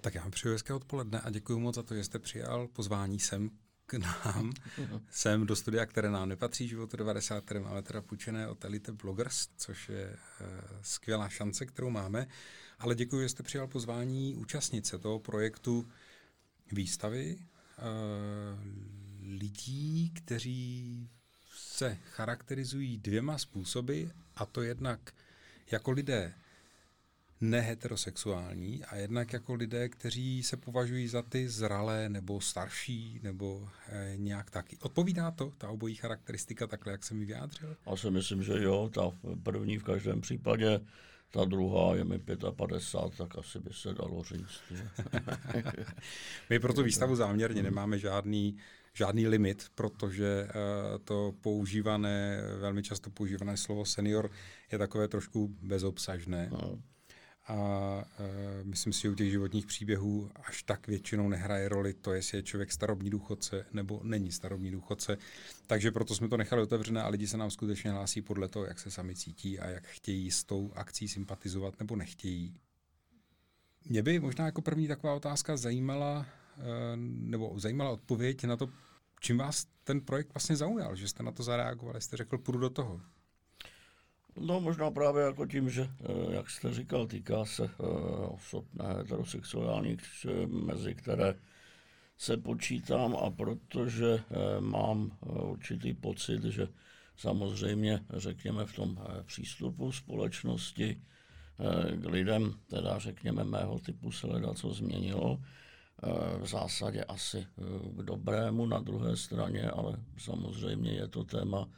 Tak já vám přeju hezké odpoledne a děkuji moc za to, že jste přijal pozvání sem k nám, sem do studia, které nám nepatří, životu 90, které máme teda půjčené od Elite Bloggers, což je uh, skvělá šance, kterou máme. Ale děkuji, že jste přijal pozvání účastnice toho projektu výstavy uh, lidí, kteří se charakterizují dvěma způsoby, a to jednak jako lidé neheterosexuální a jednak jako lidé, kteří se považují za ty zralé nebo starší nebo e, nějak taky. Odpovídá to, ta obojí charakteristika, takhle, jak jsem mi vyjádřil? Já si myslím, že jo, ta první v každém případě, ta druhá je mi 55, tak asi by se dalo říct. Že? My pro tu výstavu záměrně nemáme žádný žádný limit, protože uh, to používané, velmi často používané slovo senior je takové trošku bezobsažné. No. A uh, myslím si, že u těch životních příběhů až tak většinou nehraje roli to, jestli je člověk starobní důchodce nebo není starobní důchodce. Takže proto jsme to nechali otevřené a lidi se nám skutečně hlásí podle toho, jak se sami cítí a jak chtějí s tou akcí sympatizovat nebo nechtějí. Mě by možná jako první taková otázka zajímala, Eh, nebo zajímala odpověď na to, čím vás ten projekt vlastně zaujal, že jste na to zareagovali, jste řekl, půjdu do toho. No možná právě jako tím, že, eh, jak jste říkal, týká se eh, osob heterosexuálních, mezi které se počítám a protože mám určitý pocit, že samozřejmě, řekněme, v tom přístupu společnosti k lidem, teda řekněme mého typu se leda, co změnilo, v zásadě asi eh, k dobrému na druhé straně, ale samozřejmě je to téma,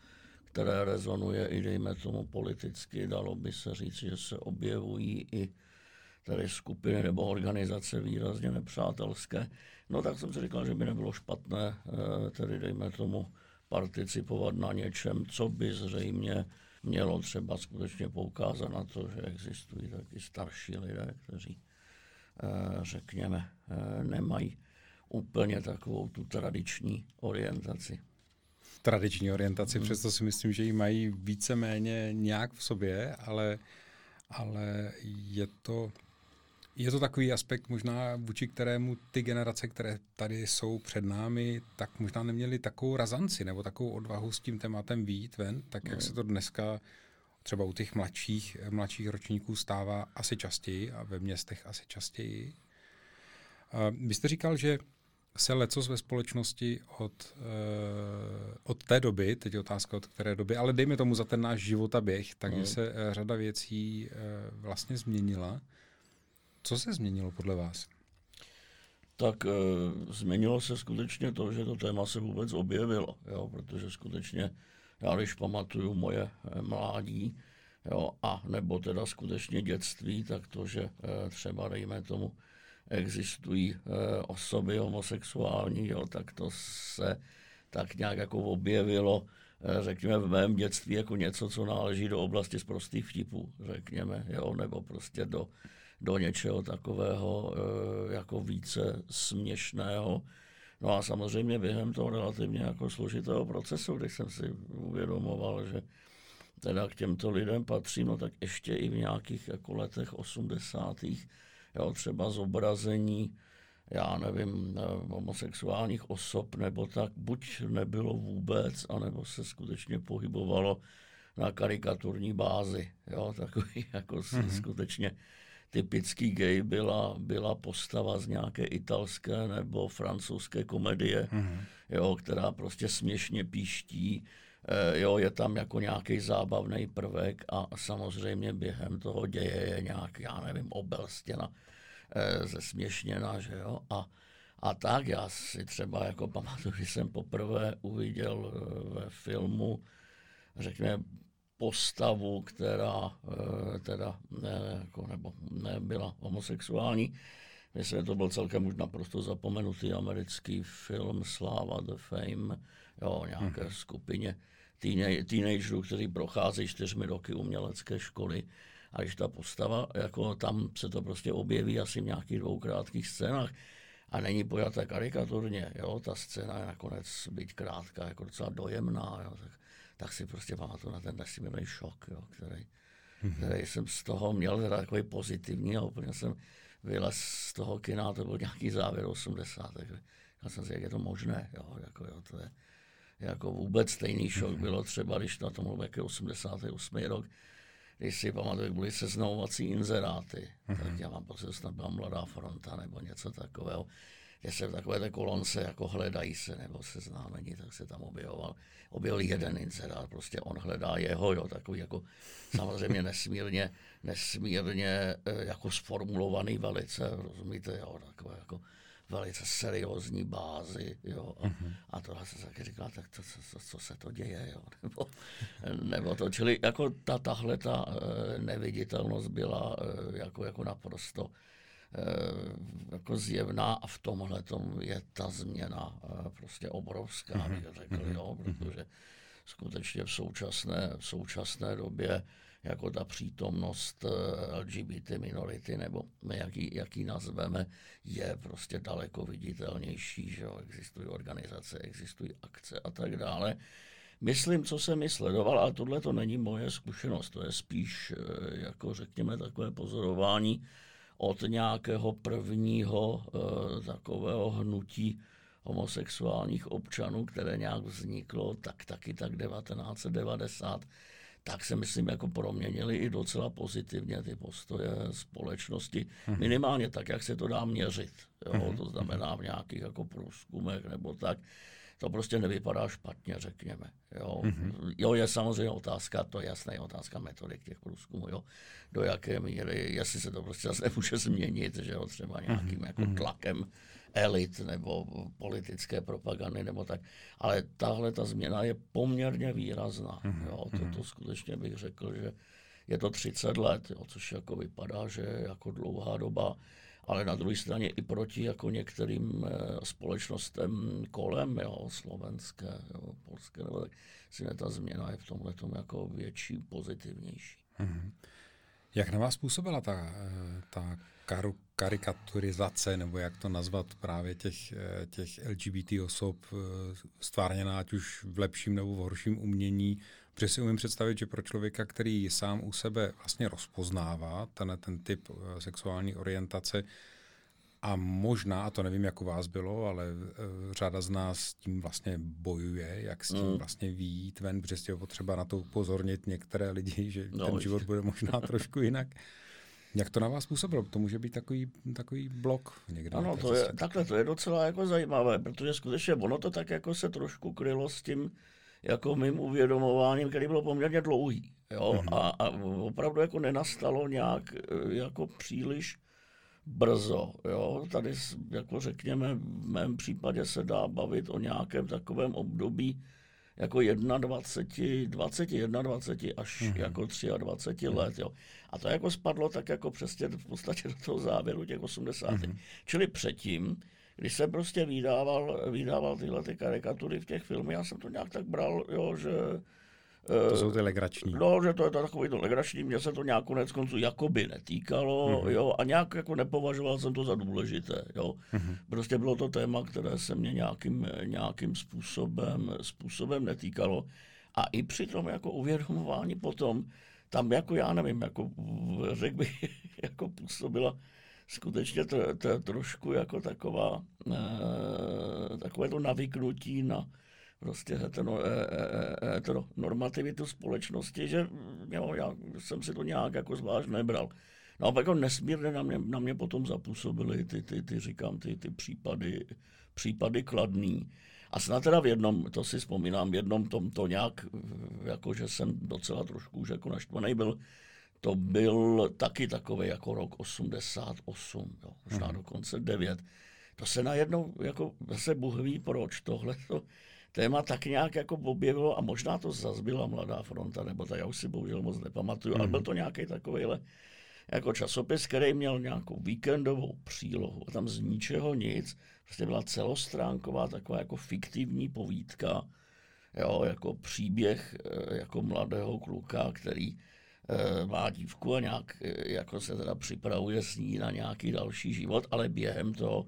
které rezonuje i dejme tomu politicky. Dalo by se říct, že se objevují i tady skupiny nebo organizace výrazně nepřátelské. No tak jsem si říkal, že by nebylo špatné eh, tedy dejme tomu participovat na něčem, co by zřejmě mělo třeba skutečně poukázat na to, že existují taky starší lidé, kteří Eh, řekněme, eh, nemají úplně takovou tu tradiční orientaci. Tradiční orientaci, hmm. přesto si myslím, že ji mají víceméně nějak v sobě, ale, ale je to, je to takový aspekt možná, vůči kterému ty generace, které tady jsou před námi, tak možná neměli takovou razanci nebo takovou odvahu s tím tématem výjít ven, tak jak no. se to dneska třeba u těch mladších, mladších ročníků stává asi častěji a ve městech asi častěji. Vy jste říkal, že se lecos ve společnosti od, uh, od té doby, teď je otázka od které doby, ale dejme tomu za ten náš život a běh, takže no. se uh, řada věcí uh, vlastně změnila. Co se změnilo podle vás? Tak uh, změnilo se skutečně to, že to téma se vůbec objevilo, jo, protože skutečně já když pamatuju moje mládí, jo, a nebo teda skutečně dětství, tak to, že třeba dejme tomu existují eh, osoby homosexuální, jo, tak to se tak nějak jako objevilo, řekněme, v mém dětství jako něco, co náleží do oblasti z prostých vtipů, řekněme, jo, nebo prostě do, do něčeho takového jako více směšného, No a samozřejmě během toho relativně jako složitého procesu, když jsem si uvědomoval, že teda k těmto lidem patřím, no tak ještě i v nějakých jako letech 80. Jo, třeba zobrazení, já nevím, eh, homosexuálních osob, nebo tak buď nebylo vůbec, anebo se skutečně pohybovalo na karikaturní bázi. Jo, takový jako mm-hmm. skutečně typický gay byla, byla postava z nějaké italské nebo francouzské komedie, mm-hmm. jo, která prostě směšně píští, jo, je tam jako nějaký zábavný prvek a samozřejmě během toho děje je nějak, já nevím, obelstěna, e, zesměšněna, že jo, a, a tak já si třeba jako pamatuju, že jsem poprvé uviděl eh, ve filmu, řekněme, postavu, která eh, teda ne, jako, nebo nebyla homosexuální. Myslím, že to byl celkem už naprosto zapomenutý americký film Sláva the Fame, jo, nějaké hmm. skupině teenagerů, kteří procházejí čtyřmi roky umělecké školy. A když ta postava, jako tam se to prostě objeví asi v nějakých dvou krátkých scénách, a není pojata karikaturně, jo, ta scéna je nakonec být krátká, jako docela dojemná, jo, tak tak si prostě pamatuju na ten nesmírný šok, jo, který, mm-hmm. který jsem z toho měl teda takový pozitivní a úplně jsem vylez z toho kina, to byl nějaký závěr 80. Já jsem si, jak je to možné, jo, jako, jo, to je jako vůbec stejný šok bylo třeba, když na tom byl 88. rok, když si pamatuju, byly seznamovací inzeráty, mm-hmm. tak já mám pocit, že snad byla Mladá fronta nebo něco takového, kde se v takové té kolonce jako hledají se nebo seznámení, tak se tam objevoval, objevil jeden inzerát, prostě on hledá jeho, jo, takový jako samozřejmě nesmírně, nesmírně eh, jako sformulovaný velice, rozumíte, jo, takové jako velice seriózní bázi, jo, a, mm-hmm. a tohle se taky říká, tak to, co, co, se to děje, jo, nebo, nebo to, čili jako ta, tahle ta eh, neviditelnost byla eh, jako, jako naprosto jako zjevná a v tomhle je ta změna prostě obrovská, mm-hmm. bych řekl, mhm. jo, mhm. protože skutečně v současné, v současné době jako ta přítomnost eh, LGBT minority, nebo jaký, jaký nazveme, je prostě daleko viditelnější, že jo? existují organizace, existují akce a tak dále. Myslím, co jsem mi sledoval, ale tohle to není moje zkušenost, to je spíš, eh, jako řekněme, takové pozorování od nějakého prvního uh, takového hnutí homosexuálních občanů, které nějak vzniklo tak taky tak 1990 tak se myslím jako proměnili i docela pozitivně ty postoje společnosti. Hmm. Minimálně tak, jak se to dá měřit. Jo? Hmm. To znamená v nějakých jako průzkumech nebo tak. To prostě nevypadá špatně, řekněme. Jo, mm-hmm. jo je samozřejmě otázka, to je jasná je otázka metodik těch průzkumů, jo, do jaké míry, jestli se to prostě zase nemůže změnit, že jo, třeba nějakým mm-hmm. jako tlakem elit nebo politické propagandy nebo tak. Ale tahle ta změna je poměrně výrazná. Mm-hmm. Jo. Toto mhm. skutečně bych řekl, že je to 30 let, jo, což jako vypadá, že je jako dlouhá doba, ale na druhé straně i proti jako některým e, společnostem kolem, jo, slovenské, jo, polské, nebo tak, si ta změna je v tomhle jako větší, pozitivnější. Mm-hmm. Jak na vás působila ta, eh, ta karu, karikaturizace, nebo jak to nazvat, právě těch, eh, těch LGBT osob eh, stvárněná ať už v lepším nebo v horším umění, protože si umím představit, že pro člověka, který sám u sebe vlastně rozpoznává ten, ten typ eh, sexuální orientace, a možná, a to nevím, jak u vás bylo, ale uh, řada z nás s tím vlastně bojuje, jak s tím mm. vlastně výjít ven, protože je potřeba na to upozornit některé lidi, že no, ten život bude možná trošku jinak. Jak to na vás působilo? To může být takový, takový blok někde. Ano, to je, takhle to je docela jako zajímavé, protože skutečně ono to tak jako se trošku krylo s tím jako mým uvědomováním, který bylo poměrně dlouhý. Jo? Mm-hmm. A, a opravdu jako nenastalo nějak e, jako příliš brzo. Jo? Tady, jako řekněme, v mém případě se dá bavit o nějakém takovém období, jako 21, 20, 21 až mm-hmm. jako 23 mm-hmm. let. Jo. A to jako spadlo tak jako přesně v podstatě do toho závěru těch 80. Mm-hmm. Čili předtím, když jsem prostě vydával, vydával tyhle ty karikatury v těch filmech, já jsem to nějak tak bral, jo, že to jsou ty legrační. No, že to je to takový to legrační, mě se to nějak konec konců jakoby netýkalo, mm-hmm. jo, a nějak jako nepovažoval jsem to za důležité, jo. Mm-hmm. Prostě bylo to téma, které se mě nějakým, nějakým způsobem, způsobem netýkalo. A i při tom jako uvědomování potom, tam jako já nevím, jako řekl bych, jako působila skutečně to, to trošku jako taková, e, takové to navyknutí na, prostě hetero, eh, eh, heteronormativitu společnosti, že jo, já jsem si to nějak jako zvlášť nebral. No a jako nesmírně na mě, na mě potom zapůsobily ty, ty, ty, říkám, ty, ty případy, případy kladný. A snad teda v jednom, to si vzpomínám, v jednom tom to nějak, jako že jsem docela trošku už jako naštvaný byl, to byl taky takový jako rok 88, jo, možná mm. dokonce 9. To se najednou, jako zase Bůh ví proč, tohle to, téma tak nějak jako objevilo a možná to zase byla Mladá fronta, nebo tak já už si bohužel moc nepamatuju, mm-hmm. ale mhm. byl to nějaký takovýhle jako časopis, který měl nějakou víkendovou přílohu a tam z ničeho nic, prostě byla celostránková taková jako fiktivní povídka, jo, jako příběh eh, jako mladého kluka, který má dívku a nějak e, jako se teda připravuje s ní na nějaký další život, ale během toho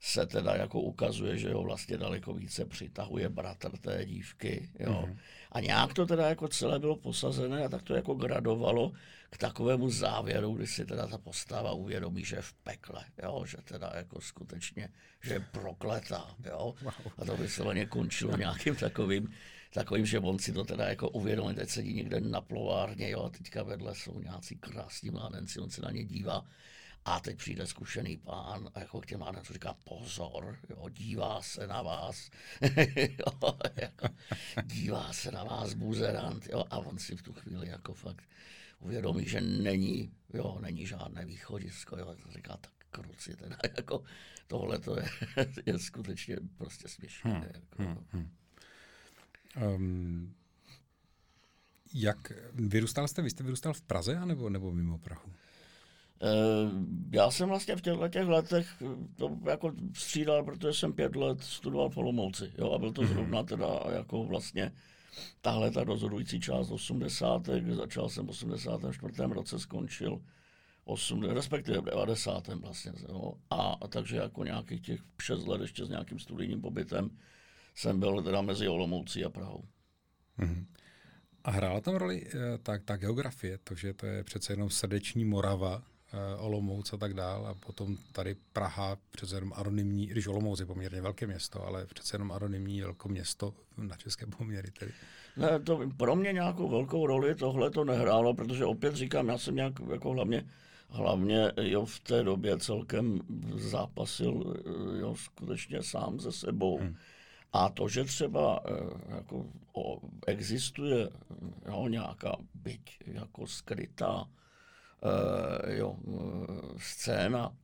se teda jako ukazuje, že ho vlastně daleko více přitahuje bratr té dívky, jo. Mm-hmm. A nějak to teda jako celé bylo posazené a tak to jako gradovalo k takovému závěru, kdy si teda ta postava uvědomí, že je v pekle, jo, že teda jako skutečně, že je prokletá, jo. A to by se vlastně končilo nějakým takovým, takovým, že on si to teda jako uvědomí, teď sedí někde na plovárně, jo, a teďka vedle jsou nějací krásní mládenci, on se na ně dívá a teď přijde zkušený pán a jako k těm mládencům říká pozor, jo, dívá se na vás, jo, jako, dívá se na vás buzerant, jo, a on si v tu chvíli jako fakt uvědomí, že není, jo, není žádné východisko, jo, to říká tak kruci, teda jako tohle to je, je skutečně prostě směšné. Hmm, jako. hmm, hmm. Um, jak vyrůstal jste, vy jste vyrůstal v Praze anebo, nebo mimo Prahu? Eh, já jsem vlastně v těchto těch letech to jako střídal, protože jsem pět let studoval v Olomouci. Jo, a byl to mhm. zrovna teda jako vlastně tahle ta rozhodující část 80. Začal jsem v 84. roce, skončil 8, respektive v 90. vlastně. Jo. A, a takže jako nějakých těch 6 let ještě s nějakým studijním pobytem jsem byl teda mezi Olomoucí a Prahou. Mm-hmm. A hrála tam roli eh, ta, ta geografie, to, že to je přece jenom srdeční Morava, Eh, Olomouc a tak dál. A potom tady Praha, přece jenom anonymní, když Olomouc je poměrně velké město, ale přece jenom anonymní velké město na české poměry. Tedy. Ne, to pro mě nějakou velkou roli tohle to nehrálo, protože opět říkám, já jsem nějak jako hlavně, hlavně jo, v té době celkem zápasil eh, jo, skutečně sám ze sebou. Hmm. A to, že třeba eh, jako, o, existuje jo, nějaká byť jako skrytá uh, jo, uh, scéna,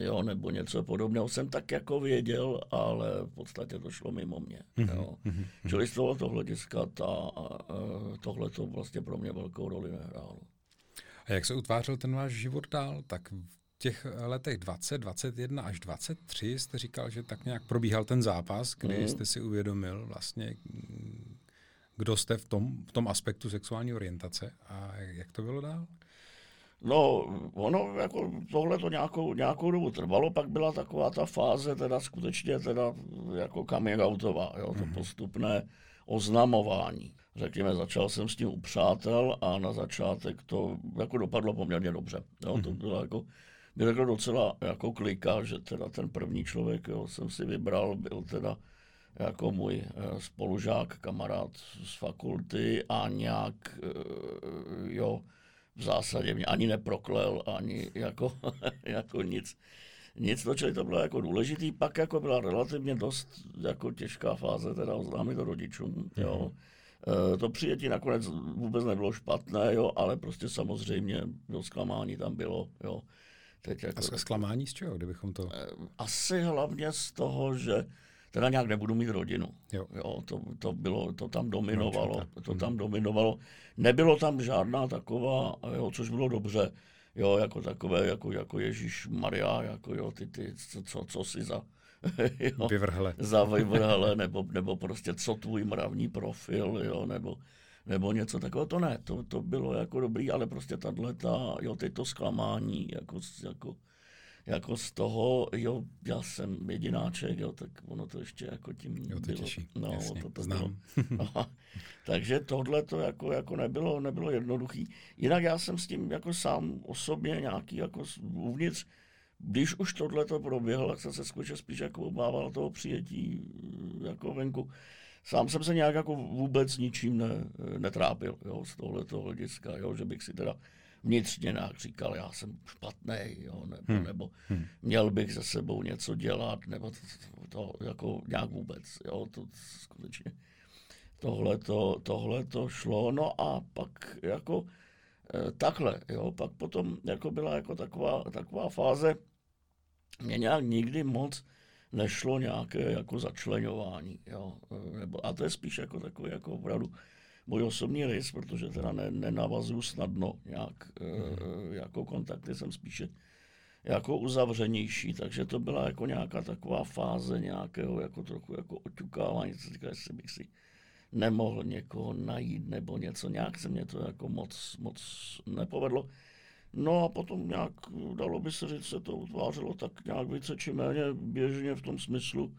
jo, nebo něco podobného jsem tak jako věděl, ale v podstatě to šlo mimo mě. Mm-hmm. Jo. Mm-hmm. Čili z tohoto hlediska ta, tohle to vlastně pro mě velkou roli nehrálo. A jak se utvářel ten váš život dál? Tak těch letech 20, 21 až 23 jste říkal, že tak nějak probíhal ten zápas, kdy mm. jste si uvědomil vlastně, kdo jste v tom, v tom aspektu sexuální orientace a jak to bylo dál? No, ono jako tohle to nějakou, nějakou dobu trvalo, pak byla taková ta fáze teda skutečně teda jako coming outová, jo, to mm-hmm. postupné oznamování. Řekněme, začal jsem s tím u přátel a na začátek to jako dopadlo poměrně dobře. Jo, mm-hmm. To mhm. bylo jako, byl jako docela jako klika, že teda ten první člověk, jo, jsem si vybral, byl teda jako můj eh, spolužák, kamarád z fakulty a nějak, eh, jo, v zásadě mě ani neproklel, ani jako, jako nic. Nic, to, čili to bylo jako důležitý. Pak jako byla relativně dost jako těžká fáze, teda oznámit to rodičům, mm-hmm. jo. E, to přijetí nakonec vůbec nebylo špatné, jo, ale prostě samozřejmě do zklamání tam bylo, jo. Teď jako, A zklamání z čeho, kdybychom to... E, asi hlavně z toho, že teda nějak nebudu mít rodinu. Jo. Jo, to, to, bylo, to tam dominovalo. No, to tam dominovalo. Nebylo tam žádná taková, jo, což bylo dobře, jo, jako takové, jako, jako Ježíš Maria, jako jo, ty, ty, co, co, co si za, jo, vyvrhle. za vyvrhle, nebo, nebo prostě co tvůj mravní profil, jo, nebo, nebo něco takového, to ne, to, to bylo jako dobrý, ale prostě tato, jo, teď to zklamání, jako, jako jako z toho, jo, já jsem jedináček, jo, tak ono to ještě jako tím jo, to bylo. Těší. No, Jasně, to, to znám. Bylo, no, takže tohle to jako, jako nebylo, nebylo jednoduchý. Jinak já jsem s tím jako sám osobně nějaký jako uvnitř, když už tohle to proběhlo, tak jsem se skutečně spíš jako obával toho přijetí jako venku. Sám jsem se nějak jako vůbec ničím ne, netrápil, jo, z tohoto hlediska, jo, že bych si teda vnitřně nějak říkal, já jsem špatný, jo, nebo, hmm. nebo hmm. měl bych se sebou něco dělat, nebo to, to, to jako nějak vůbec, jo, to skutečně tohle to, tohle to šlo, no a pak jako e, takhle, jo, pak potom jako byla jako taková, taková fáze, mě nějak nikdy moc nešlo nějaké jako začlenování, jo, nebo, a to je spíš jako takový jako opravdu můj osobní rys, protože teda ne, nenavazuju snadno nějak mm. e, jako kontakty, jsem spíše jako uzavřenější, takže to byla jako nějaká taková fáze nějakého jako trochu jako oťukávání, co říká, jestli bych si nemohl někoho najít nebo něco, nějak se mě to jako moc, moc nepovedlo. No a potom nějak, dalo by se říct, se to utvářelo tak nějak více či méně běžně v tom smyslu,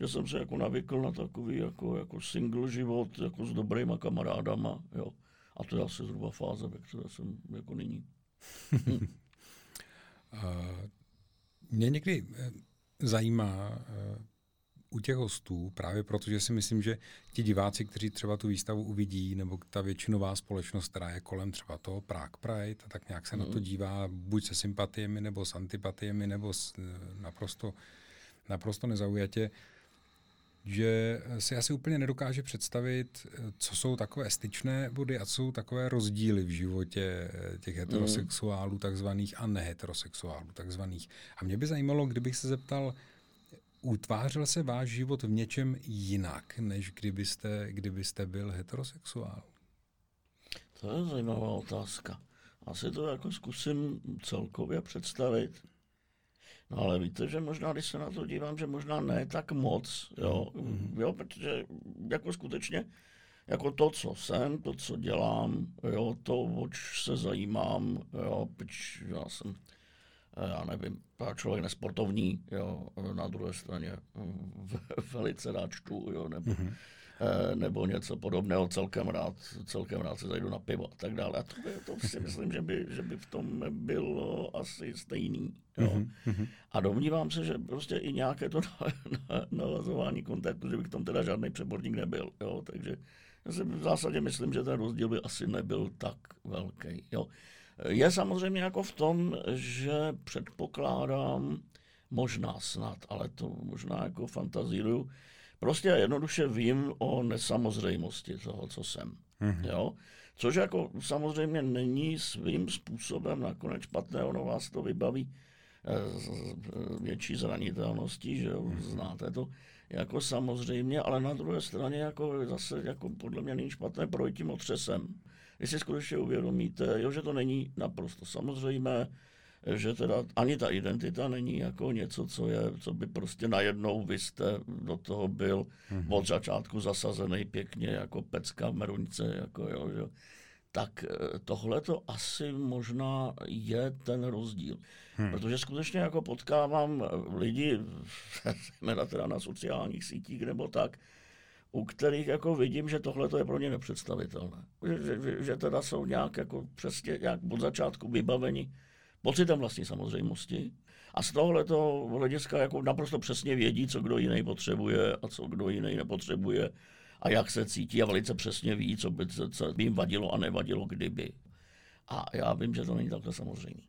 že jsem se jako navykl na takový jako, jako single život, jako s dobrýma kamarádama, jo. A to je asi zhruba fáze, ve které jsem jako nyní. Mě někdy eh, zajímá eh, u těch hostů, právě protože si myslím, že ti diváci, kteří třeba tu výstavu uvidí, nebo ta většinová společnost, která je kolem třeba toho Prague Pride, a tak nějak se mm. na to mhm. dívá buď se sympatiemi, nebo s antipatiemi, nebo s, eh, naprosto, naprosto nezaujatě, že si asi úplně nedokáže představit, co jsou takové styčné body a co jsou takové rozdíly v životě těch heterosexuálů takzvaných a neheterosexuálů takzvaných. A mě by zajímalo, kdybych se zeptal, utvářel se váš život v něčem jinak, než kdybyste, kdybyste byl heterosexuál? To je zajímavá otázka. Asi to jako zkusím celkově představit. No ale víte, že možná, když se na to dívám, že možná ne tak moc, jo, mm-hmm. jo protože jako skutečně, jako to, co jsem, to, co dělám, jo, to, oč se zajímám, jo, protože já jsem, já nevím, člověk nesportovní, jo, na druhé straně velice rád čtu, jo, nebo mm-hmm Eh, nebo něco podobného, celkem rád, celkem rád se zajdu na pivo a tak dále. A to, by, to si myslím, že by, že by v tom bylo asi stejný. Jo. Mm-hmm. A domnívám se, že prostě i nějaké to navazování kontaktu, že bych tom teda žádný přeborník nebyl. Jo. Takže já si v zásadě myslím, že ten rozdíl by asi nebyl tak velký. Jo. Je samozřejmě jako v tom, že předpokládám, možná snad, ale to možná jako fantazíruju, Prostě jednoduše vím o nesamozřejmosti toho, co jsem. Mm-hmm. Jo? Což jako samozřejmě není svým způsobem nakonec špatné, ono vás to vybaví eh, větší zranitelností, že jo, mm-hmm. znáte to, jako samozřejmě, ale na druhé straně jako zase jako podle mě není špatné projít tím otřesem. Jestli skutečně uvědomíte, jo, že to není naprosto samozřejmé, že teda ani ta identita není jako něco, co, je, co by prostě najednou vy jste do toho byl mm-hmm. od začátku zasazený pěkně jako pecka v meruňce, jako jo, že? tak eh, tohle to asi možná je ten rozdíl. Hmm. Protože skutečně jako potkávám lidi, zejména teda na sociálních sítích nebo tak, u kterých jako vidím, že tohle je pro ně nepředstavitelné. Že, že, že teda jsou nějak jako přesně nějak od začátku vybaveni pocitem vlastní samozřejmosti. A z tohoto hlediska jako naprosto přesně vědí, co kdo jiný potřebuje a co kdo jiný nepotřebuje a jak se cítí a velice přesně ví, co by, co by jim vadilo a nevadilo, kdyby. A já vím, že to není takhle samozřejmé.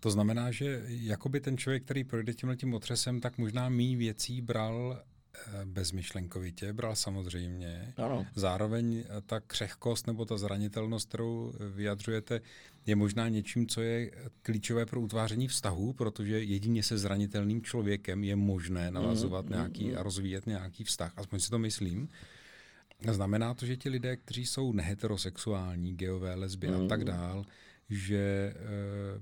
To znamená, že jakoby ten člověk, který projde tímhle tím otřesem, tak možná mý věcí bral bezmyšlenkovitě, bral samozřejmě. Ano. Zároveň ta křehkost nebo ta zranitelnost, kterou vyjadřujete, je možná něčím, co je klíčové pro utváření vztahů, protože jedině se zranitelným člověkem je možné navazovat mm, nějaký mm, a rozvíjet nějaký vztah. Aspoň si to myslím. Znamená to, že ti lidé, kteří jsou neheterosexuální, geové, lesby mm. a tak dál, že, eh,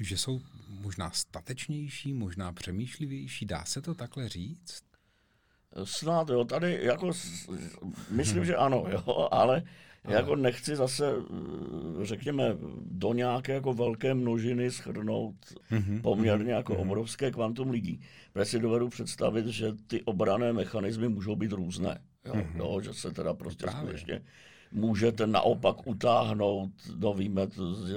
že jsou možná statečnější, možná přemýšlivější. Dá se to takhle říct? Snad, jo, tady jako myslím, že ano, jo, ale jako nechci zase, řekněme, do nějaké jako velké množiny schrnout mhm, poměrně jako mhm. obrovské kvantum lidí. Protože si dovedu představit, že ty obrané mechanismy můžou být různé. Jo, mhm. jo, že se teda prostě Právě. skutečně můžete naopak utáhnout, no víme, to, že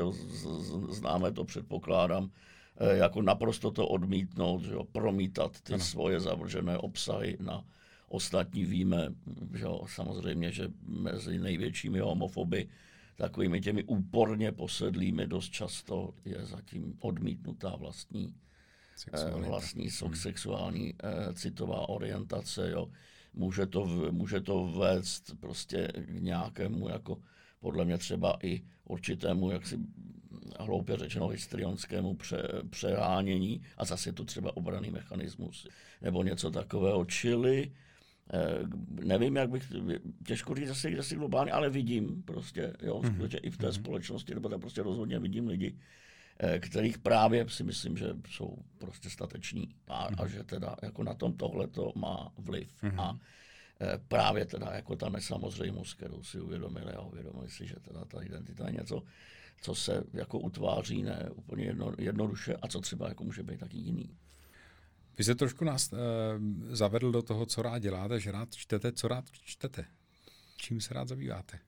známe to, předpokládám, Eh, jako naprosto to odmítnout, že jo, promítat ty ano. svoje zavržené obsahy na ostatní. Víme, že jo, samozřejmě, že mezi největšími homofoby takovými těmi úporně posedlými dost často je zatím odmítnutá vlastní eh, vlastní hmm. sexuální eh, citová orientace. Jo. Může, to, může to vést prostě k nějakému jako podle mě třeba i určitému jaksi hloupě řečeno histrionskému pře, přehánění a zase to třeba obraný mechanismus nebo něco takového. Čili eh, nevím, jak bych, těžko říct zase si globálně, ale vidím prostě, jo, mm-hmm. skutečně i v té mm-hmm. společnosti, nebo tak prostě rozhodně vidím lidi, eh, kterých právě si myslím, že jsou prostě stateční a, mm-hmm. a že teda jako na tom tohle to má vliv. Mm-hmm. A eh, právě teda jako ta nesamozřejmost, kterou si uvědomili a uvědomili si, že teda ta identita je něco, co se jako utváří ne úplně jedno, jednoduše a co třeba jako může být taky jiný. Vy jste trošku nás uh, zavedl do toho, co rád děláte, že rád čtete, co rád čtete. Čím se rád zabýváte?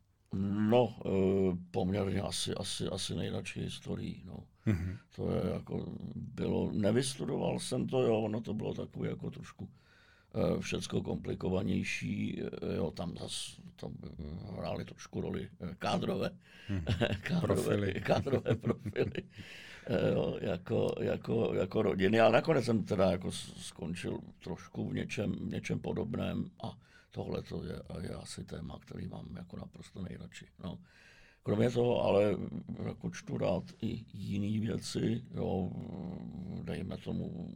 No, uh, poměrně asi, asi, asi nejradši historii. No. Mm-hmm. To je jako bylo, nevystudoval jsem to, jo, ono to bylo takové jako trošku všecko komplikovanější, jo, tam zase tam hrály trošku roli kádrové, mm-hmm. kádrové, profily. kádrové profily. Eh, jo, jako, jako, jako rodiny. Ale nakonec jsem teda jako skončil trošku v něčem, v něčem podobném a tohle to je, je asi téma, který mám jako naprosto nejradši. No. Kromě toho ale jako čtu rád i jiné věci, jo, dejme tomu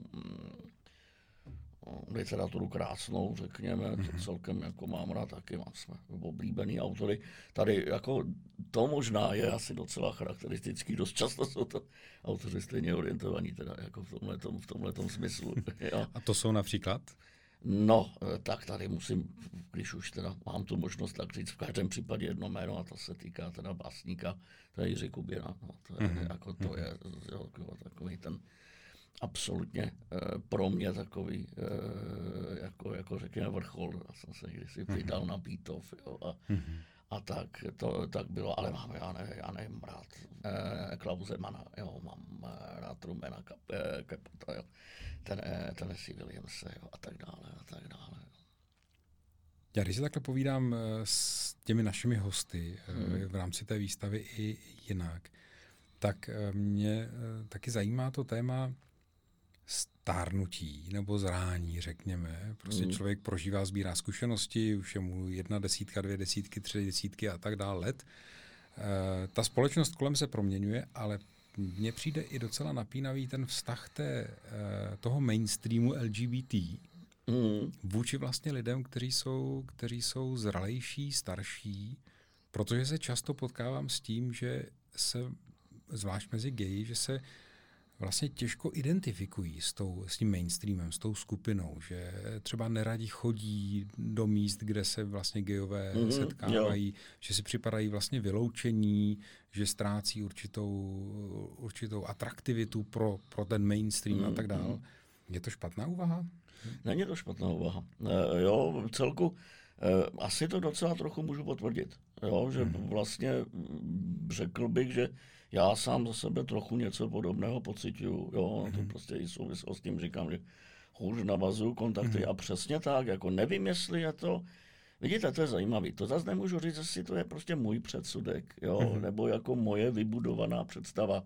literaturu krásnou, řekněme, mhm. celkem jako mám rád taky, mám jsme oblíbený autory. Tady jako to možná je asi docela charakteristický, dost často jsou to autoři stejně orientovaní, teda jako v tomhle v tomhletom smyslu. Jo. A to jsou například? No, tak tady musím, když už teda mám tu možnost tak říct, v každém případě jedno jméno a to se týká teda básníka, to je Jiří Kubina. No, to je, mm-hmm. jako to je jo, takový ten absolutně eh, pro mě takový, eh, jako, jako řekněme, vrchol. Já jsem se kdysi vydal mm-hmm. na Beatov jo, a, mm-hmm. a tak, to, tak bylo, ale mám, já, ne, já nevím, rád eh, Klauzemana, jo, mám eh, rád Trumena Kap, eh, Kapota, jo, ten, eh, Tennessee Williamse, jo, a tak dále, a tak dále. Jo. Já když se takhle povídám s těmi našimi hosty hmm. v rámci té výstavy i jinak, tak mě taky zajímá to téma stárnutí nebo zrání, řekněme. Prostě mm. člověk prožívá, sbírá zkušenosti, už je mu jedna desítka, dvě desítky, tři desítky a tak dále let. E, ta společnost kolem se proměňuje, ale mně přijde i docela napínavý ten vztah té, e, toho mainstreamu LGBT mm. vůči vlastně lidem, kteří jsou, kteří jsou zralejší, starší, protože se často potkávám s tím, že se, zvlášť mezi geji, že se vlastně těžko identifikují s, tou, s tím mainstreamem, s tou skupinou, že třeba neradi chodí do míst, kde se vlastně gejové mm-hmm, setkávají, jo. že si připadají vlastně vyloučení, že ztrácí určitou, určitou atraktivitu pro, pro ten mainstream mm-hmm. a tak dále. Mhm. Je to špatná úvaha? Není to špatná úvaha. E, jo, v celku e, asi to docela trochu můžu potvrdit. Jo, že mm-hmm. vlastně řekl bych, že já sám za sebe trochu něco podobného pocituju. Jo, to mm-hmm. prostě i souvislo s tím, říkám, že hůř navazuju kontakty mm-hmm. a přesně tak, jako nevím, jestli je to, vidíte, to je zajímavé, to zase nemůžu říct, jestli to je prostě můj předsudek, jo, mm-hmm. nebo jako moje vybudovaná představa,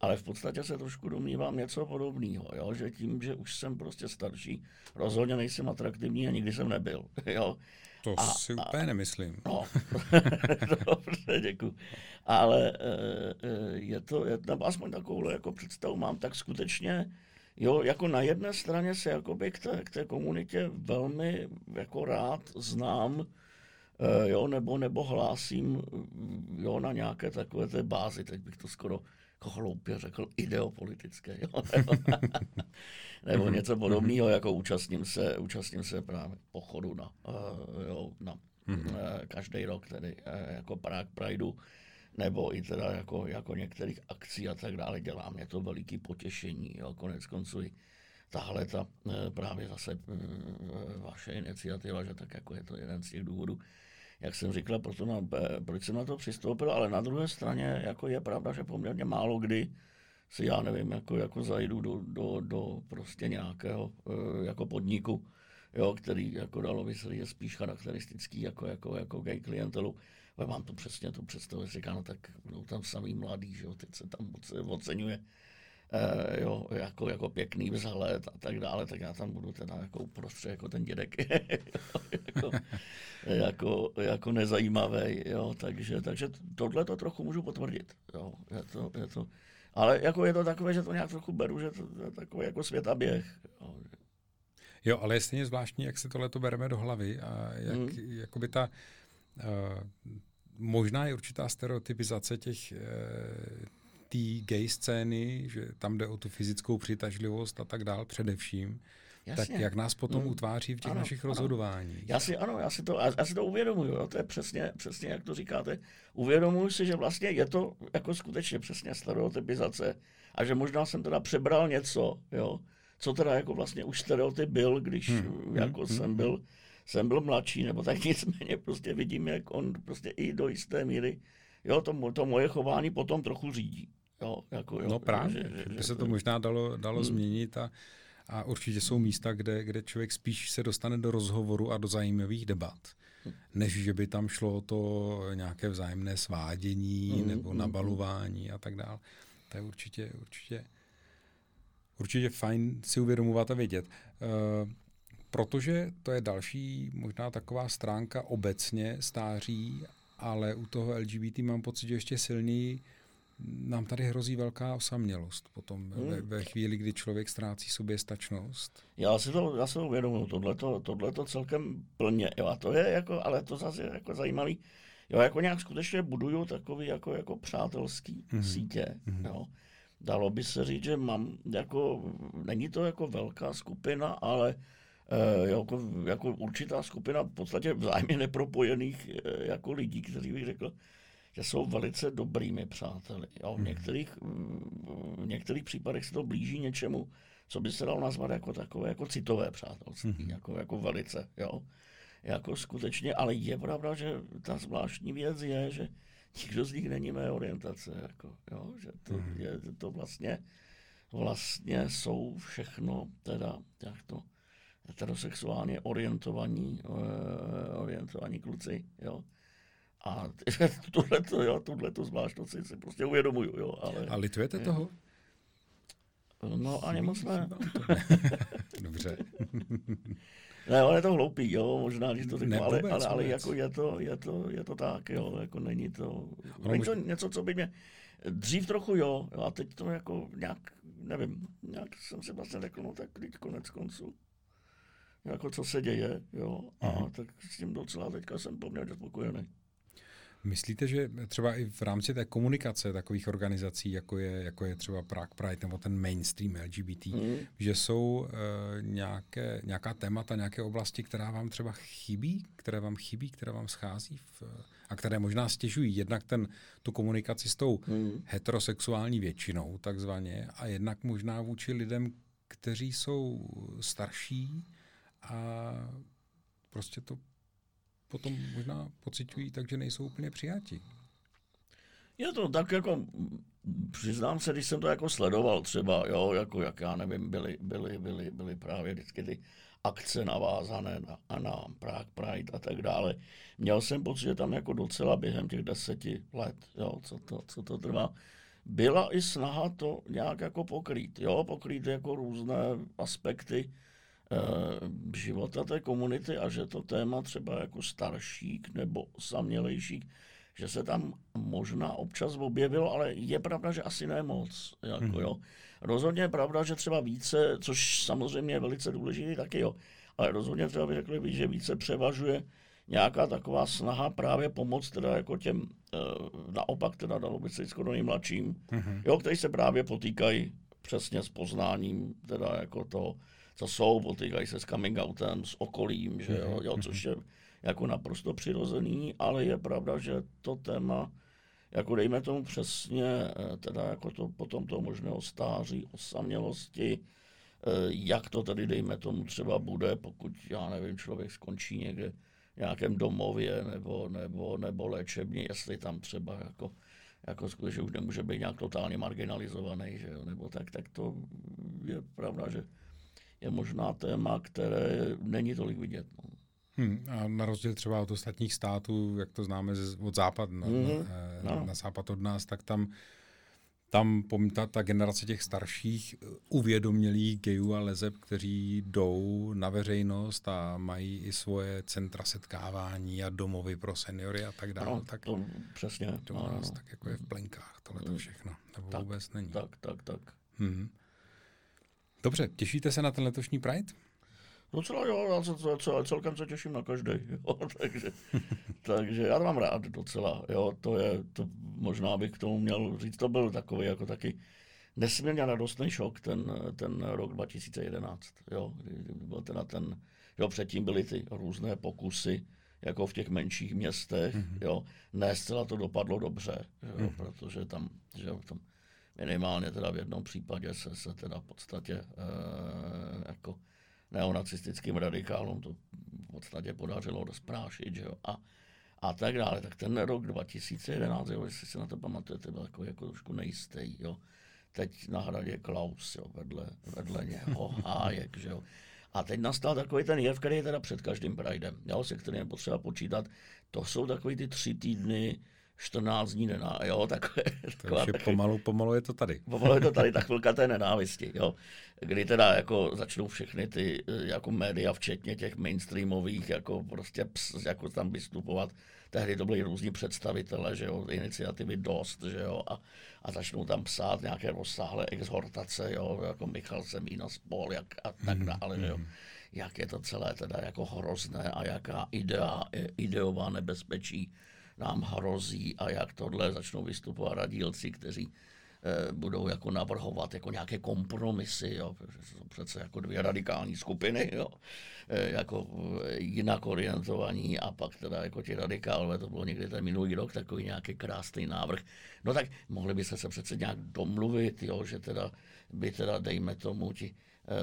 ale v podstatě se trošku domnívám něco podobného, jo, že tím, že už jsem prostě starší, rozhodně nejsem atraktivní a nikdy jsem nebyl, jo, to a, si a, úplně nemyslím. No, dobře, děkuji. Ale e, je to, je, nebo aspoň takovou jako představu mám, tak skutečně, jo, jako na jedné straně se jakoby k té, k té komunitě velmi jako rád znám, e, jo, nebo, nebo hlásím, jo, na nějaké takové té bázi, teď bych to skoro jako hloupě řekl, ideopolitické, jo, nebo, nebo mhm. něco podobného, mhm. jako účastním se, účastním se právě pochodu na, uh, jo, na uh, každý rok, tedy uh, jako Prague Prideu, nebo i teda jako, jako některých akcí a tak dále. Dělá mě to veliký potěšení, jo, konec konců i tahle ta právě zase vaše iniciativa, že tak jako je to jeden z těch důvodů, jak jsem říkal, proto na, proč jsem na to přistoupil, ale na druhé straně jako je pravda, že poměrně málo kdy si já nevím, jako, jako zajdu do, do, do prostě nějakého eh, jako podniku, jo, který jako dalo se je spíš charakteristický jako, jako, jako gay klientelu. Ale mám to přesně tu představu, že říká, no tak budou tam samý mladý, že jo, teď se tam oceňuje eh, jo, jako, jako pěkný vzhled a tak dále, tak já tam budu teda jako uprostřed jako ten dědek, jako, jako, jako nezajímavý, jo, takže, takže tohle to trochu můžu potvrdit, jo, je to, je to, ale jako je to takové, že to nějak trochu beru, že to je takový jako světaběh. Jo. jo, ale je stejně zvláštní, jak si tohle to bereme do hlavy a jak, hmm. jakoby ta, uh, možná je určitá stereotypizace těch, uh, té gay scény, že tam jde o tu fyzickou přitažlivost a tak dál především. Jasně. tak jak nás potom hmm. utváří v těch ano, našich rozhodováních. Já si, ano, já si to, já si to uvědomuju, jo, to je přesně, přesně, jak to říkáte. Uvědomuji si, že vlastně je to jako skutečně přesně stereotypizace a že možná jsem teda přebral něco, jo, co teda jako vlastně už stereotyp byl, když hmm. jako hmm. jsem byl jsem byl mladší, nebo tak nicméně prostě vidím, jak on prostě i do jisté míry, jo, to, to moje chování potom trochu řídí. Jo, jako, jo, no právě, že, že, by se to možná dalo, dalo hmm. změnit a, a určitě jsou místa, kde, kde člověk spíš se dostane do rozhovoru a do zajímavých debat, hmm. než že by tam šlo o to nějaké vzájemné svádění hmm. nebo hmm, nabalování a tak dále. To je určitě, určitě, určitě fajn si uvědomovat a vědět. Uh, protože to je další možná taková stránka obecně stáří, ale u toho LGBT mám pocit, že ještě silněji nám tady hrozí velká osamělost potom hmm. ve, ve chvíli, kdy člověk ztrácí stačnost. Já si to, já si to uvědomuji, tohle to celkem plně, jo, a to je jako, ale to zase je jako zajímavý, jo, jako nějak skutečně buduju takový jako, jako přátelský hmm. sítě, hmm. jo. Dalo by se říct, že mám jako, není to jako velká skupina, ale Eh, jako, jako určitá skupina v podstatě vzájemně nepropojených eh, jako lidí, kteří bych řekl, že jsou velice dobrými přáteli. Jo, v, hmm. některých, v některých případech se to blíží něčemu, co by se dalo nazvat jako takové jako citové přátelství, mm. jako, jako velice, jo. Jako skutečně, ale je pravda, že ta zvláštní věc je, že nikdo z nich není mé orientace, jako, jo, že to, mm. je, to vlastně, vlastně jsou všechno, teda, jak to, heterosexuálně orientovaní, uh, orientovaní kluci, jo. A tuhle to, jo, tuhle to zvláštnost si prostě uvědomuju, jo. Ale, a litujete je, toho? No ani moc ne. Dobře. ne, ale je to hloupý, jo, možná, když to řeknu, ale, ale, ale jako je to, je, to, je to tak, jo, jako není to, není to něco, co by mě, dřív trochu jo, jo, a teď to jako nějak, nevím, nějak jsem si vlastně řekl, no tak teď konec konců jako co se děje, jo, a Aha. tak s tím docela teďka jsem poměrně spokojený. Myslíte, že třeba i v rámci té komunikace takových organizací, jako je, jako je třeba Prague Pride nebo ten mainstream LGBT, mm. že jsou uh, nějaké, nějaká témata, nějaké oblasti, která vám třeba chybí, které vám chybí, které vám schází v, a které možná stěžují jednak ten, tu komunikaci s tou mm. heterosexuální většinou takzvaně a jednak možná vůči lidem, kteří jsou starší, a prostě to potom možná pocitují tak, že nejsou úplně přijati. Je to tak jako, přiznám se, když jsem to jako sledoval třeba, jo, jako jak já nevím, byly, byly, byly, byly právě vždycky ty akce navázané na, na Prague Pride a tak dále. Měl jsem pocit, že tam jako docela během těch deseti let, jo, co to, co to trvá, byla i snaha to nějak jako pokrýt, jo, pokrýt jako různé aspekty, života té komunity a že to téma třeba jako staršík nebo samělejšík, že se tam možná občas objevilo, ale je pravda, že asi ne moc. Jako, hmm. jo. Rozhodně je pravda, že třeba více, což samozřejmě je velice důležité taky, jo, ale rozhodně třeba bych řekl, že více převažuje nějaká taková snaha právě pomoct teda jako těm, e, naopak teda dalo by se skoro nejmladším, hmm. jo, kteří se právě potýkají přesně s poznáním teda jako to, co jsou, potýkají se s coming outem, s okolím, že jo, jo, což je jako naprosto přirozený, ale je pravda, že to téma, jako dejme tomu přesně, eh, teda jako to potom to možného stáří, osamělosti, eh, jak to tady dejme tomu třeba bude, pokud, já nevím, člověk skončí někde v nějakém domově nebo, nebo, nebo léčebně, jestli tam třeba jako, jako skutečně už nemůže být nějak totálně marginalizovaný, že jo, nebo tak, tak to je pravda, že je možná téma, které není tolik vidět. No. Hmm, a na rozdíl třeba od ostatních států, jak to známe od západ na, mm-hmm. na, no. na západ od nás, tak tam tam ta, ta generace těch starších uvědomělých gejů a lezeb, kteří jdou na veřejnost a mají i svoje centra setkávání a domovy pro seniory a tak dále. No, tak to přesně. To u nás no. tak jako je v plenkách tohle to všechno. Nebo tak, vůbec není. Tak, tak, tak. Hmm. Dobře, těšíte se na ten letošní Pride? Docela jo, já se, celkem se těším na každý, jo, takže, takže já to mám rád docela, jo, to je, to možná bych k tomu měl říct, to byl takový jako taky nesmírně radostný šok ten, ten rok 2011. Jo, byl teda ten, jo, předtím byly ty různé pokusy, jako v těch menších městech, mm-hmm. jo, ne zcela to dopadlo dobře, jo, mm-hmm. protože tam, že jo, tam minimálně teda v jednom případě se, se teda v podstatě e, jako neonacistickým radikálům to v podstatě podařilo rozprášit, že jo, a, a tak dále. Tak ten rok 2011, jo, jestli si na to pamatujete, byl jako, jako trošku nejistý, jo. Teď na hradě Klaus, jo, vedle, vedle něho Hájek, že jo. A teď nastal takový ten jev, který je teda před každým Pridem, jo, se kterým je potřeba počítat. To jsou takový ty tři týdny, 14 dní nená, jo, takové, taková, Takže pomalu, pomalu je to tady. Pomalu je to tady, ta chvilka té nenávisti, jo. Kdy teda jako začnou všechny ty jako média, včetně těch mainstreamových, jako prostě ps, jako tam vystupovat. Tehdy to byly různí představitelé, že jo, iniciativy dost, že jo, a, a začnou tam psát nějaké rozsáhlé exhortace, jo, jako Michal Semína spol, jak a tak mhm, dále, že jo. Mhm. Jak je to celé teda jako hrozné a jaká idea, ideová nebezpečí nám hrozí a jak tohle začnou vystupovat radílci, kteří eh, budou jako navrhovat jako nějaké kompromisy, jo, protože jsou přece jako dvě radikální skupiny, jo, eh, jako eh, jinak orientovaní a pak teda jako ti radikálové, to bylo někdy ten minulý rok, takový nějaký krásný návrh. No tak mohli byste se přece nějak domluvit, jo, že teda by teda, dejme tomu, ti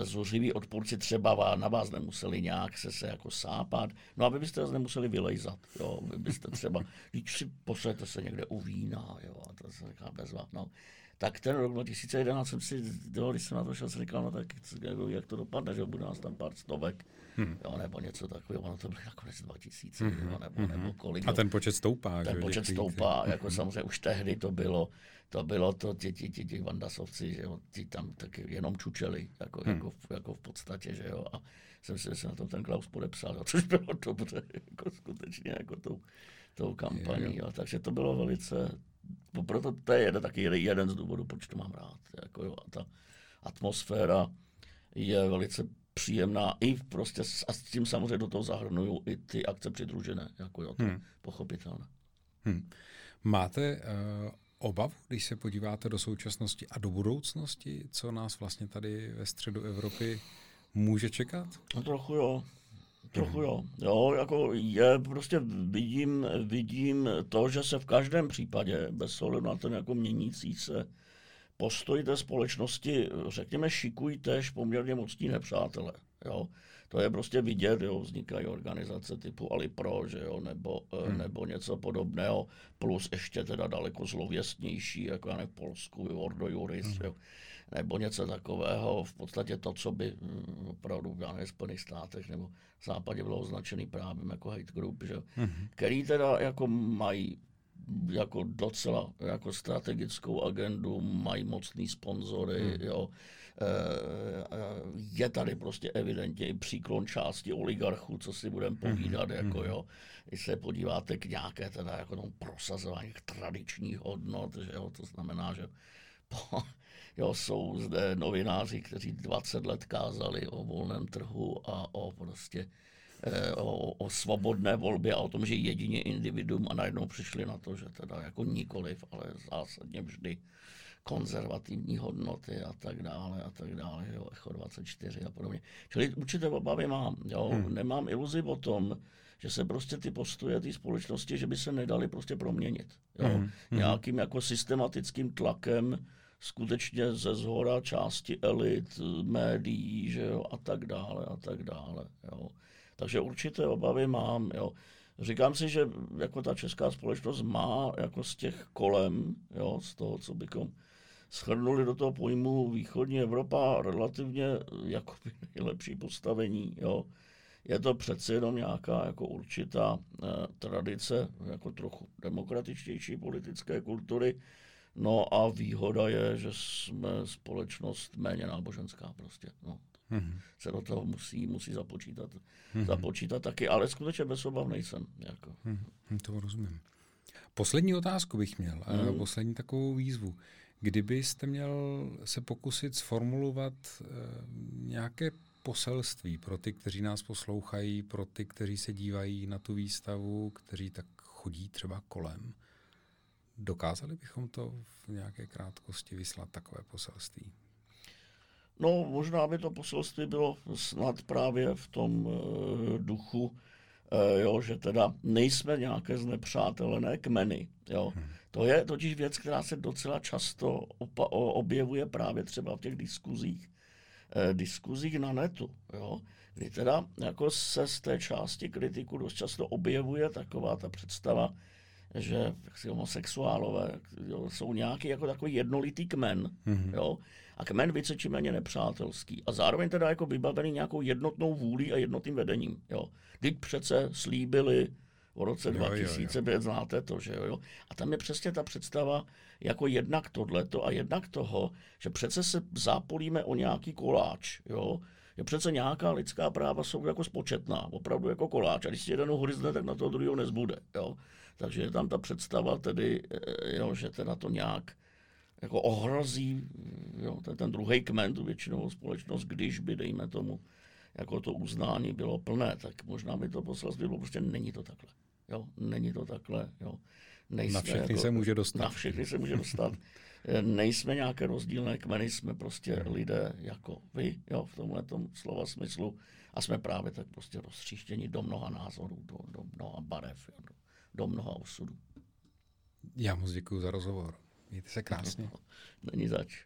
zuřiví odpůrci třeba na vás nemuseli nějak se, se jako sápat, no aby byste vás nemuseli vylejzat, jo, vy byste třeba, když si poslete se někde u vína, jo, a to se říká bez vás, no. Tak ten rok 2011 jsem si, jo, když jsem na to šel, jsem říkal, no tak jako, jak to dopadne, že bude nás tam pár stovek, hmm. jo, nebo něco takového, ono to bylo nakonec 2000, hmm. jo, nebo, hmm. nebo kolik. A ten počet stoupá, Ten že, počet stoupá, jako hmm. samozřejmě už tehdy to bylo, to bylo to, ti, ti, ti, ti vandasovci, že jo, ti tam taky jenom čučeli, jako, hmm. jako, jako v podstatě, že jo, a jsem si se na to ten Klaus podepsal, což bylo dobře, jako skutečně, jako tou, tou kampaní, jo. takže to bylo velice, proto to je jeden, taky jeden z důvodů, proč to mám rád, jako jo, a ta atmosféra je velice příjemná i prostě a s tím samozřejmě do toho zahrnuju i ty akce přidružené, jako jo, to hmm. pochopitelné. Hmm. Máte uh, obav, když se podíváte do současnosti a do budoucnosti, co nás vlastně tady ve středu Evropy může čekat? No trochu jo. Trochu jo. Jo, jako je, prostě vidím, vidím to, že se v každém případě, bez ohledu na ten jako měnící se postoj té společnosti, řekněme, šikují tež poměrně mocní nepřátelé. Jo to je prostě vidět, jo, vznikají organizace typu Alipro, že jo, nebo, eh, hmm. nebo něco podobného, plus ještě teda daleko zlověstnější, jako já ne v Polsku, Ordo Juris, hmm. jo, nebo něco takového, v podstatě to, co by hm, opravdu v v Spojených státech nebo v západě bylo označený právě jako hate group, že? Hmm. který teda jako mají jako docela jako strategickou agendu, mají mocný sponzory, hmm. jo, Eh, je tady prostě evidentně i příklon části oligarchů, co si budeme mhm, povídat, mm-hmm. jako jo, když se podíváte k nějaké teda jako tomu prosazování tradičních hodnot, že jo, to znamená, že po, jo, jsou zde novináři, kteří 20 let kázali o volném trhu a o prostě eh, o, o svobodné volbě a o tom, že jedině individuum a najednou přišli na to, že teda jako nikoliv, ale zásadně vždy konzervativní hodnoty a tak dále a tak dále, jo, Echo 24 a podobně. Čili určité obavy mám, jo, hmm. nemám iluzi o tom, že se prostě ty postoje té společnosti, že by se nedali prostě proměnit. Jo. Hmm. hmm. Nějakým jako systematickým tlakem skutečně ze zhora části elit, médií, že jo, a tak dále, a tak dále, jo. Takže určité obavy mám, jo. Říkám si, že jako ta česká společnost má jako z těch kolem, jo, z toho, co bychom schrnuli do toho pojmu východní Evropa relativně jako nejlepší postavení. Jo. Je to přece jenom nějaká jako určitá eh, tradice jako trochu demokratičtější politické kultury. No a výhoda je, že jsme společnost méně náboženská prostě. No. Mm-hmm. Se do toho musí, musí započítat, mm-hmm. započítat taky, ale skutečně bez obav nejsem. Jako. Mm-hmm. To rozumím. Poslední otázku bych měl, mm. poslední takovou výzvu. Kdybyste měl se pokusit sformulovat uh, nějaké poselství pro ty, kteří nás poslouchají, pro ty, kteří se dívají na tu výstavu, kteří tak chodí třeba kolem, dokázali bychom to v nějaké krátkosti vyslat takové poselství? No, možná by to poselství bylo snad právě v tom uh, duchu, uh, jo, že teda nejsme nějaké znepřátelené kmeny. Jo. Hmm. To je totiž věc, která se docela často opa- objevuje právě třeba v těch diskuzích, uh, diskuzích na netu. Jo kdy teda jako se z té části kritiku dost často objevuje taková ta představa, že homosexuálové jo, jsou nějaký jako takový jednolitý kmen, mm-hmm. jo, a kmen více či méně nepřátelský. A zároveň teda jako vybavený nějakou jednotnou vůlí a jednotným vedením. Jo. Teď přece slíbili v roce jo, 2005, jo, jo. znáte to, že jo? A tam je přesně ta představa jako jednak tohleto a jednak toho, že přece se zápolíme o nějaký koláč, jo? je přece nějaká lidská práva jsou jako spočetná, opravdu jako koláč. A když si jeden hryzne, tak na toho druhého nezbude. Jo? Takže je tam ta představa tedy, eh, jo, že teda to nějak jako ohrozí jo, ten, ten druhý kmen, tu většinovou společnost, když by, dejme tomu, jako to uznání bylo plné, tak možná by to poselství bylo prostě není to takhle. Jo, není to takhle. Jo. Nejsme na všechny jako, se může dostat. Na všechny se může dostat. nejsme nějaké rozdílné kmeny, jsme prostě lidé jako vy, jo, v tomhle slova smyslu. A jsme právě tak prostě rozstříštěni do mnoha názorů, do, do mnoha barev, jo, do, do mnoha osudů. Já moc děkuji za rozhovor. Mějte se krásně. Není zač.